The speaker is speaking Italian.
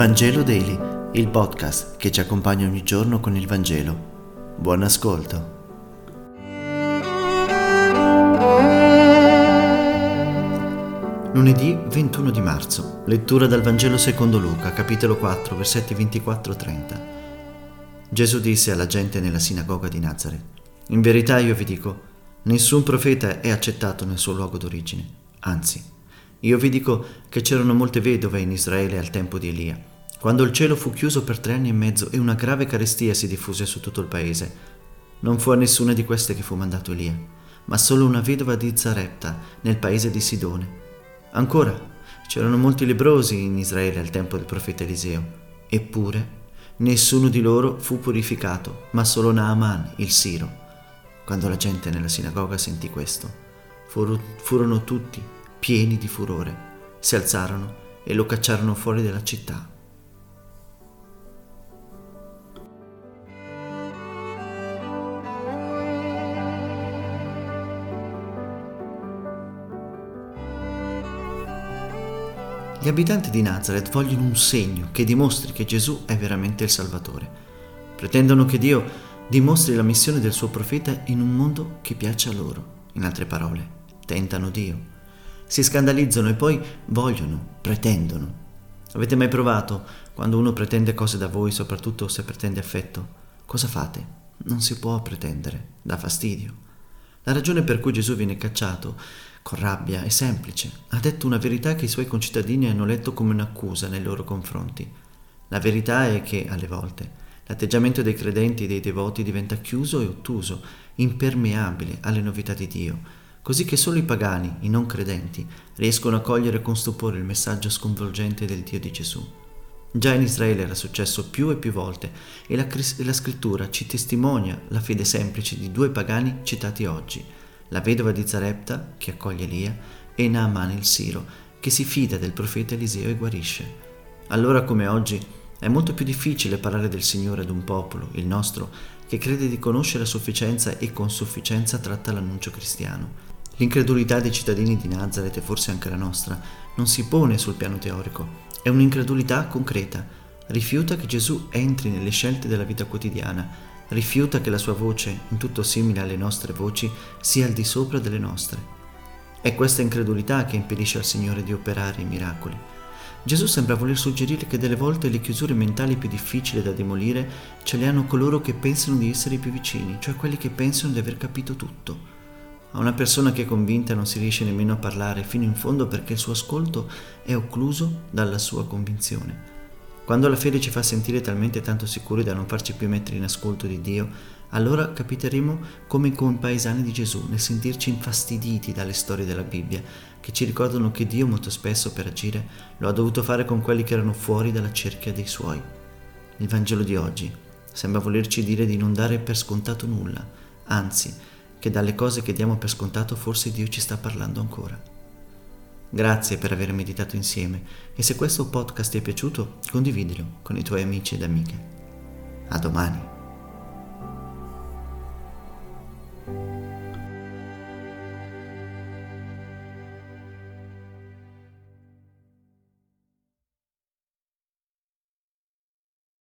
Vangelo Daily, il podcast che ci accompagna ogni giorno con il Vangelo. Buon ascolto. Lunedì 21 di marzo, lettura dal Vangelo secondo Luca, capitolo 4, versetti 24-30. Gesù disse alla gente nella sinagoga di Nazareth, In verità io vi dico, nessun profeta è accettato nel suo luogo d'origine, anzi, io vi dico che c'erano molte vedove in Israele al tempo di Elia, quando il cielo fu chiuso per tre anni e mezzo e una grave carestia si diffuse su tutto il paese. Non fu a nessuna di queste che fu mandato Elia, ma solo una vedova di Zarepta nel paese di Sidone. Ancora, c'erano molti lebrosi in Israele al tempo del profeta Eliseo, eppure nessuno di loro fu purificato, ma solo Naaman, il Siro. Quando la gente nella sinagoga sentì questo, furono tutti pieni di furore, si alzarono e lo cacciarono fuori dalla città. Gli abitanti di Nazareth vogliono un segno che dimostri che Gesù è veramente il Salvatore. Pretendono che Dio dimostri la missione del suo profeta in un mondo che piace a loro. In altre parole, tentano Dio si scandalizzano e poi vogliono, pretendono. Avete mai provato quando uno pretende cose da voi, soprattutto se pretende affetto? Cosa fate? Non si può pretendere, dà fastidio. La ragione per cui Gesù viene cacciato con rabbia è semplice. Ha detto una verità che i suoi concittadini hanno letto come un'accusa nei loro confronti. La verità è che, alle volte, l'atteggiamento dei credenti e dei devoti diventa chiuso e ottuso, impermeabile alle novità di Dio così che solo i pagani, i non credenti, riescono a cogliere con stupore il messaggio sconvolgente del Dio di Gesù. Già in Israele era successo più e più volte e la, la scrittura ci testimonia la fede semplice di due pagani citati oggi, la vedova di Zarepta, che accoglie Elia, e Naaman il Siro, che si fida del profeta Eliseo e guarisce. Allora come oggi è molto più difficile parlare del Signore ad un popolo, il nostro, che crede di conoscere a sufficienza e con sufficienza tratta l'annuncio cristiano. L'incredulità dei cittadini di Nazareth e forse anche la nostra non si pone sul piano teorico, è un'incredulità concreta. Rifiuta che Gesù entri nelle scelte della vita quotidiana, rifiuta che la sua voce, in tutto simile alle nostre voci, sia al di sopra delle nostre. È questa incredulità che impedisce al Signore di operare i miracoli. Gesù sembra voler suggerire che delle volte le chiusure mentali più difficili da demolire ce le hanno coloro che pensano di essere i più vicini, cioè quelli che pensano di aver capito tutto. A una persona che è convinta non si riesce nemmeno a parlare fino in fondo perché il suo ascolto è occluso dalla sua convinzione. Quando la fede ci fa sentire talmente tanto sicuri da non farci più mettere in ascolto di Dio, allora capiteremo come compaesani di Gesù nel sentirci infastiditi dalle storie della Bibbia, che ci ricordano che Dio molto spesso per agire lo ha dovuto fare con quelli che erano fuori dalla cerchia dei suoi. Il Vangelo di oggi sembra volerci dire di non dare per scontato nulla, anzi, che dalle cose che diamo per scontato forse Dio ci sta parlando ancora. Grazie per aver meditato insieme e se questo podcast ti è piaciuto condividilo con i tuoi amici ed amiche. A domani.